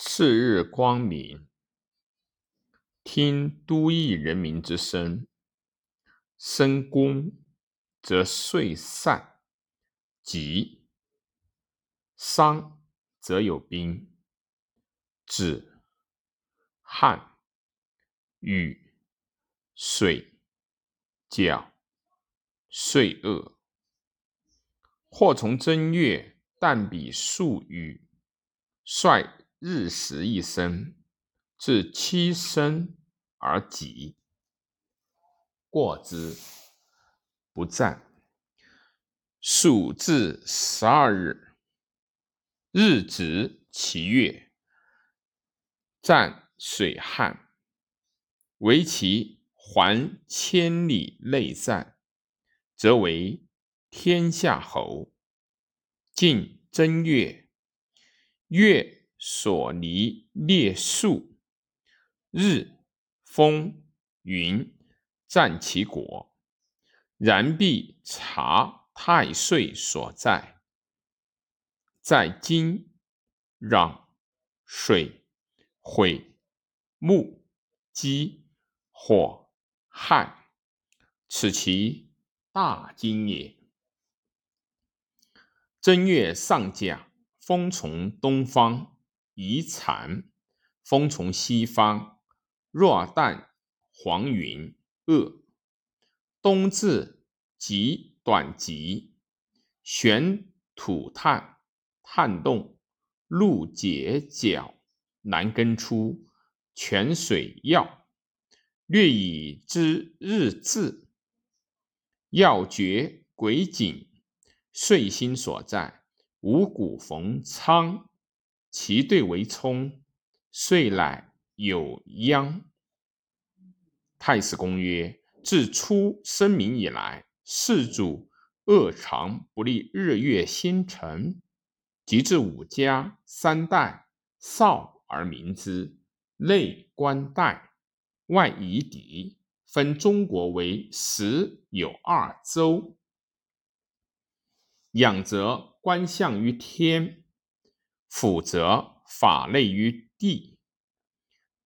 是日光明，听都邑人民之声。申公则岁散，吉；丧则有兵。子、汉、雨、水、角、岁恶。或从正月，旦比数雨，率。日食一生，至七生而己。过之，不战。数至十二日，日值其月，战水旱，为其还千里内战，则为天下侯。晋正月，月。所离列数，日风云占其国，然必察太岁所在，在金、壤、水、毁、木、鸡、火、亥，此其大经也。正月上甲，风从东方。宜残，风从西方。若旦黄云恶，冬至极短极，玄土炭，炭动，露结角，南根出，泉水耀。略以知日至，要绝鬼井，岁星所在，五谷逢仓。其对为冲，遂乃有殃。太史公曰：自初生民以来，世主恶常不立日月星辰，及至五家三代，少而民之，内观代，外夷狄，分中国为十有二州，仰则观象于天。辅则法类于地，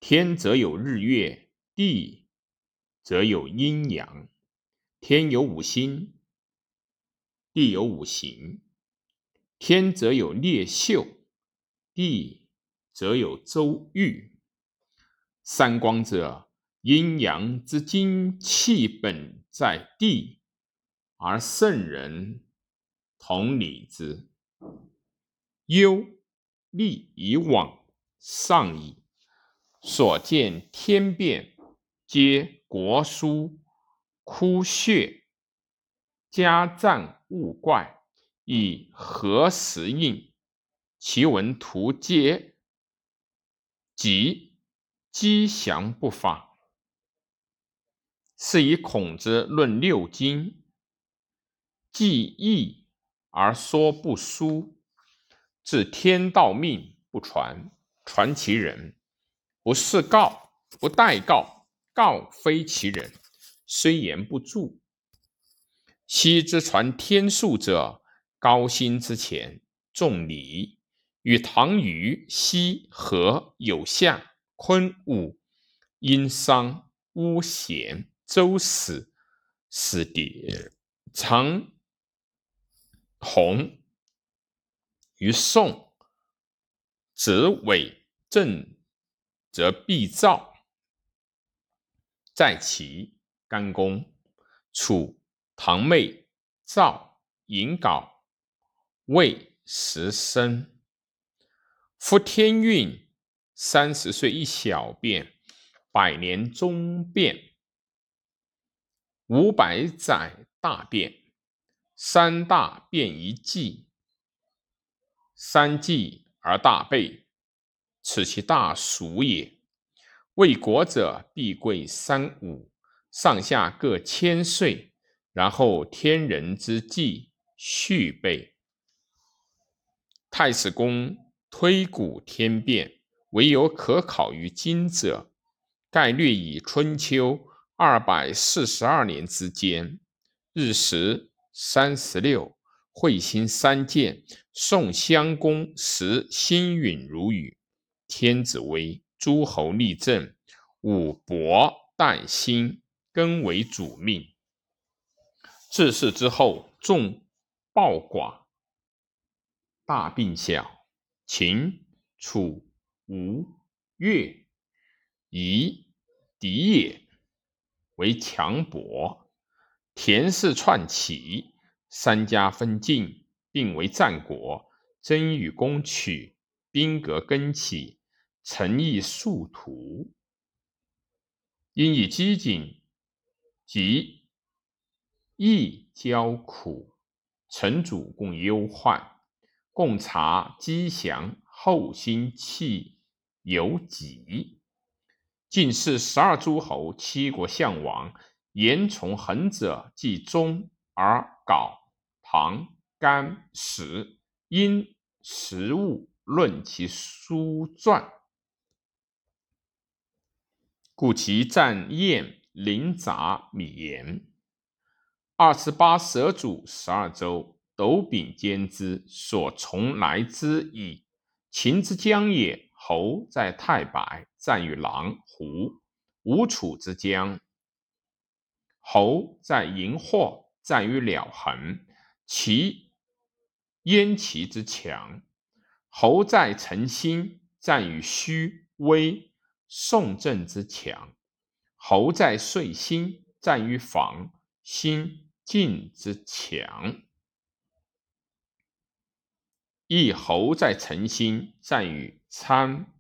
天则有日月，地则有阴阳。天有五星，地有五行。天则有列宿，地则有周御。三光者，阴阳之精气本在地，而圣人同理之。忧。历以往上矣，所见天变，皆国书枯血，家战物怪，以何时应？其文图皆即吉祥不法，是以孔子论六经，记义而说不书。自天道命不传，传其人；不是告，不待告，告非其人。虽言不著。昔之传天数者，高辛之前，重礼。与唐虞、西河有夏、昆、武、殷、商、巫、咸、周史、史迭、常、洪。于宋，则伪正则必造，在齐干公，楚堂妹赵尹镐，魏时申。夫天运，三十岁一小变，百年中变，五百载大变，三大变一季。三季而大备，此其大俗也。为国者必贵三五，上下各千岁，然后天人之际续备。太史公推古天变，唯有可考于今者，盖略以春秋二百四十二年之间，日食三十六。彗星三见，宋襄公时星陨如雨，天子威，诸侯立政，武伯旦兴，更为主命。自世之后，众暴寡，大病小，秦、楚、吴、越、夷、狄也为强伯，田氏篡起，三家分晋，并为战国。争与攻取，兵革更起，城邑数土。因以饥馑及。易交苦，臣主共忧患，共察吉祥，后心气有己。晋是十二诸侯，七国相王，言从恒者，即忠而稿唐干史因实物论其书传，故其战宴临杂米言。二十八蛇主十二州，斗柄兼之，所从来之矣。秦之疆也，侯在太白，战于狼狐；吴楚之疆，侯在荧惑，战于了衡。其燕齐之强，侯在陈兴，战于虚微。宋郑之强，侯在遂心，战于房兴。晋之强，亦侯在诚心，战于参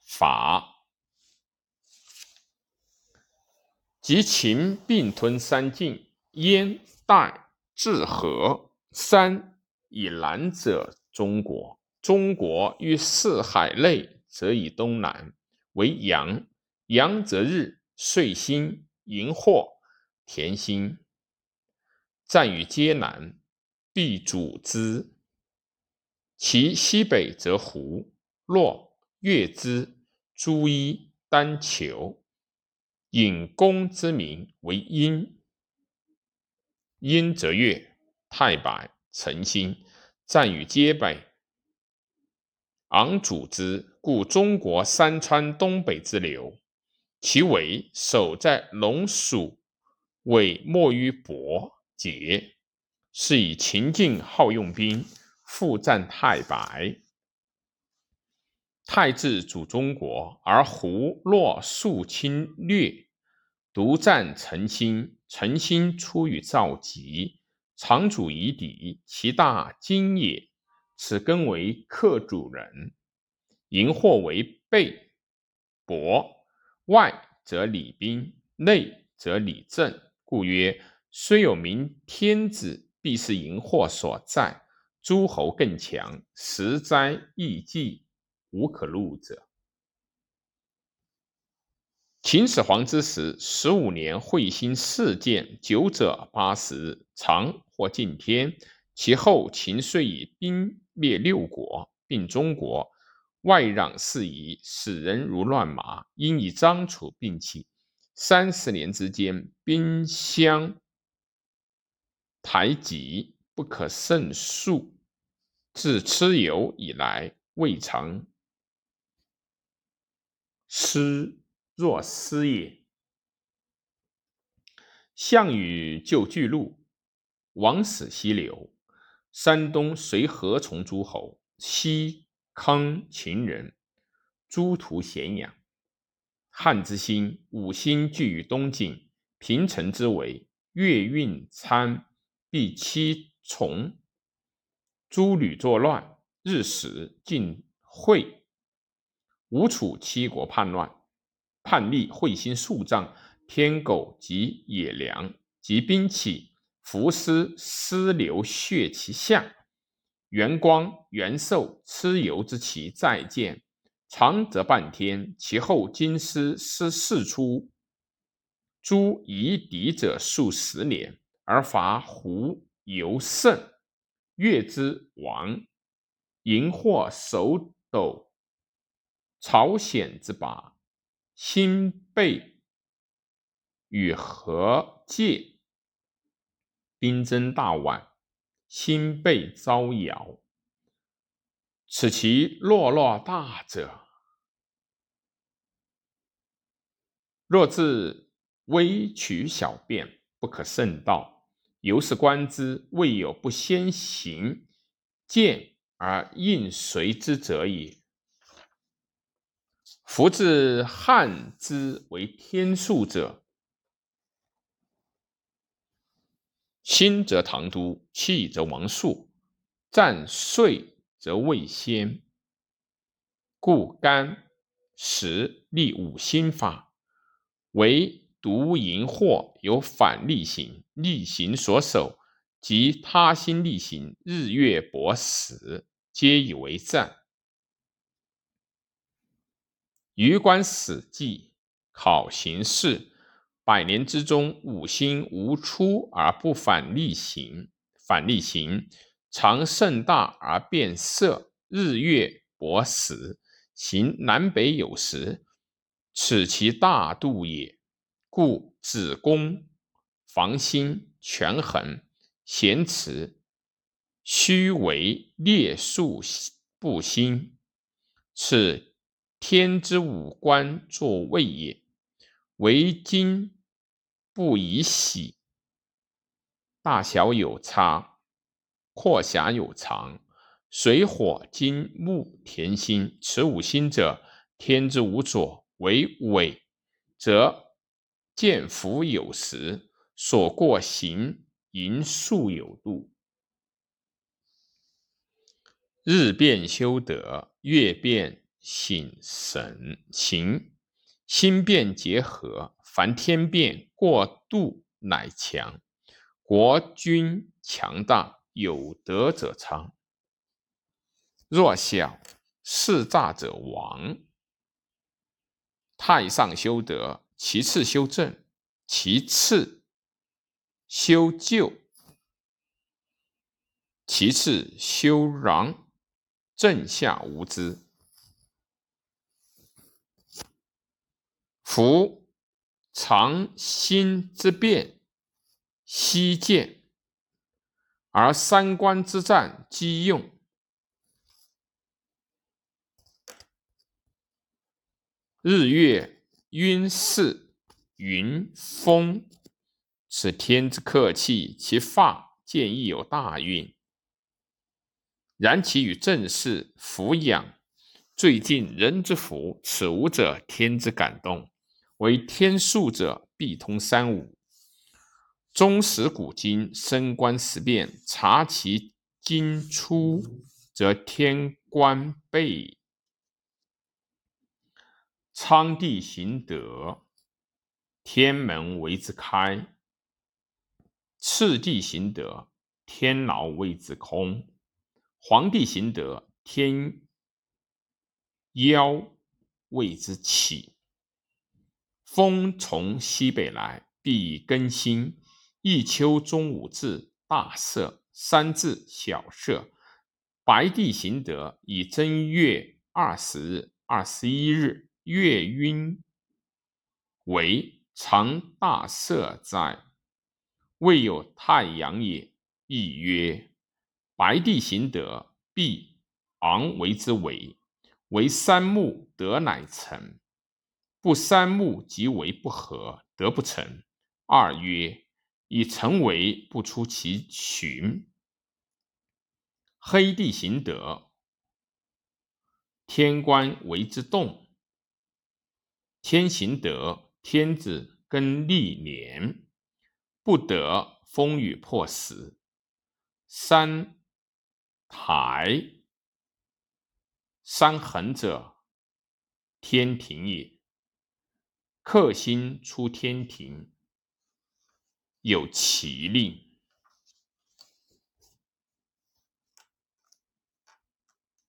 法，及秦并吞三晋，燕、代、至河三以南者，中国。中国于四海内，则以东南为阳，阳则日，岁星，荧惑。田星，战于皆南，必主之。其西北则胡、洛、越之，诸夷、丹丘，引公之名为殷。殷则越、太白、陈星，战于皆北，昂主之。故中国山川东北之流，其尾守在龙属。为莫于伯节，是以秦晋好用兵，复战太白。太治主中国，而胡洛数侵略，独占陈兴。陈兴出于赵吉，常主夷狄，其大今也。此更为客主人，荧惑为备伯，外则礼兵，内则礼政。故曰：虽有明天子，必是荧惑所在。诸侯更强，时哉易计，无可入者。秦始皇之时，十五年会兴四建，久者八十日，长或近天。其后，秦遂以兵灭六国，并中国，外攘四夷，使人如乱麻。因以张楚并起。三十年之间，兵相台疾，不可胜数。自蚩尤以来，未尝失若失也。项羽救巨鹿，王死西流。山东随何从诸侯？西康秦人，诸徒咸阳。汉之兴，五星聚于东晋，平城之围，越运参，必七重。诸吕作乱，日使晋会。吴楚七国叛乱，叛逆会兴数丈，天狗及野良及兵器，伏尸尸流血其下。元光、元寿、蚩尤之旗再见。长则半天，其后金师师四出，诸夷狄者数十年，而伐胡尤胜，越之亡，荧惑首斗，朝鲜之拔，新备与何界，兵争大宛，新备招摇。此其落落大者，若自微取小便，不可胜道。由是观之，未有不先行见而应随之者也。夫自汉之为天数者，兴则唐都，气则王术，战遂则未先。故干时立五心法，唯独淫惑有反力行。逆行所守，及他心逆行，日月薄死，皆以为战。余观《史记》，考形势，百年之中，五星无出而不反逆行，反逆行常盛大而变色，日月薄死，行南北有时，此其大度也。故子宫。防心、权衡、贤辞，虚为列数不兴，此天之五官作位也。为今不以喜，大小有差，阔狭有长，水火金木田心，此五心者，天之五左，为尾，则见福有时。所过行盈数有度，日变修德，月变醒神行，心变结合。凡天变过度，乃强。国君强大，有德者昌；弱小，势诈者亡。太上修德，其次修正，其次。修旧，其次修攘，正下无知。夫常心之变，悉见；而三观之战，机用。日月晕视，云风。此天之客气，其发见亦有大运。然其与正事俯仰，最近人之福。此五者，天之感动。为天数者，必通三五。终始古今，升观时变，察其经出，则天官备。苍帝行德，天门为之开。次第行德，天牢为之空；黄帝行德，天妖为之起。风从西北来，必更新。一秋中午至，大赦；三至，小赦。白帝行德，以正月二十日、二十一日，月晕为常大赦哉？未有太阳也，亦曰：白帝行德，必昂为之为。为三木，德乃成；不三木，即为不和，德不成。二曰：以成为，不出其群。黑地行德，天官为之动。天行德，天子更历年。不得风雨破时，三台三横者，天庭也。克星出天庭，有奇令。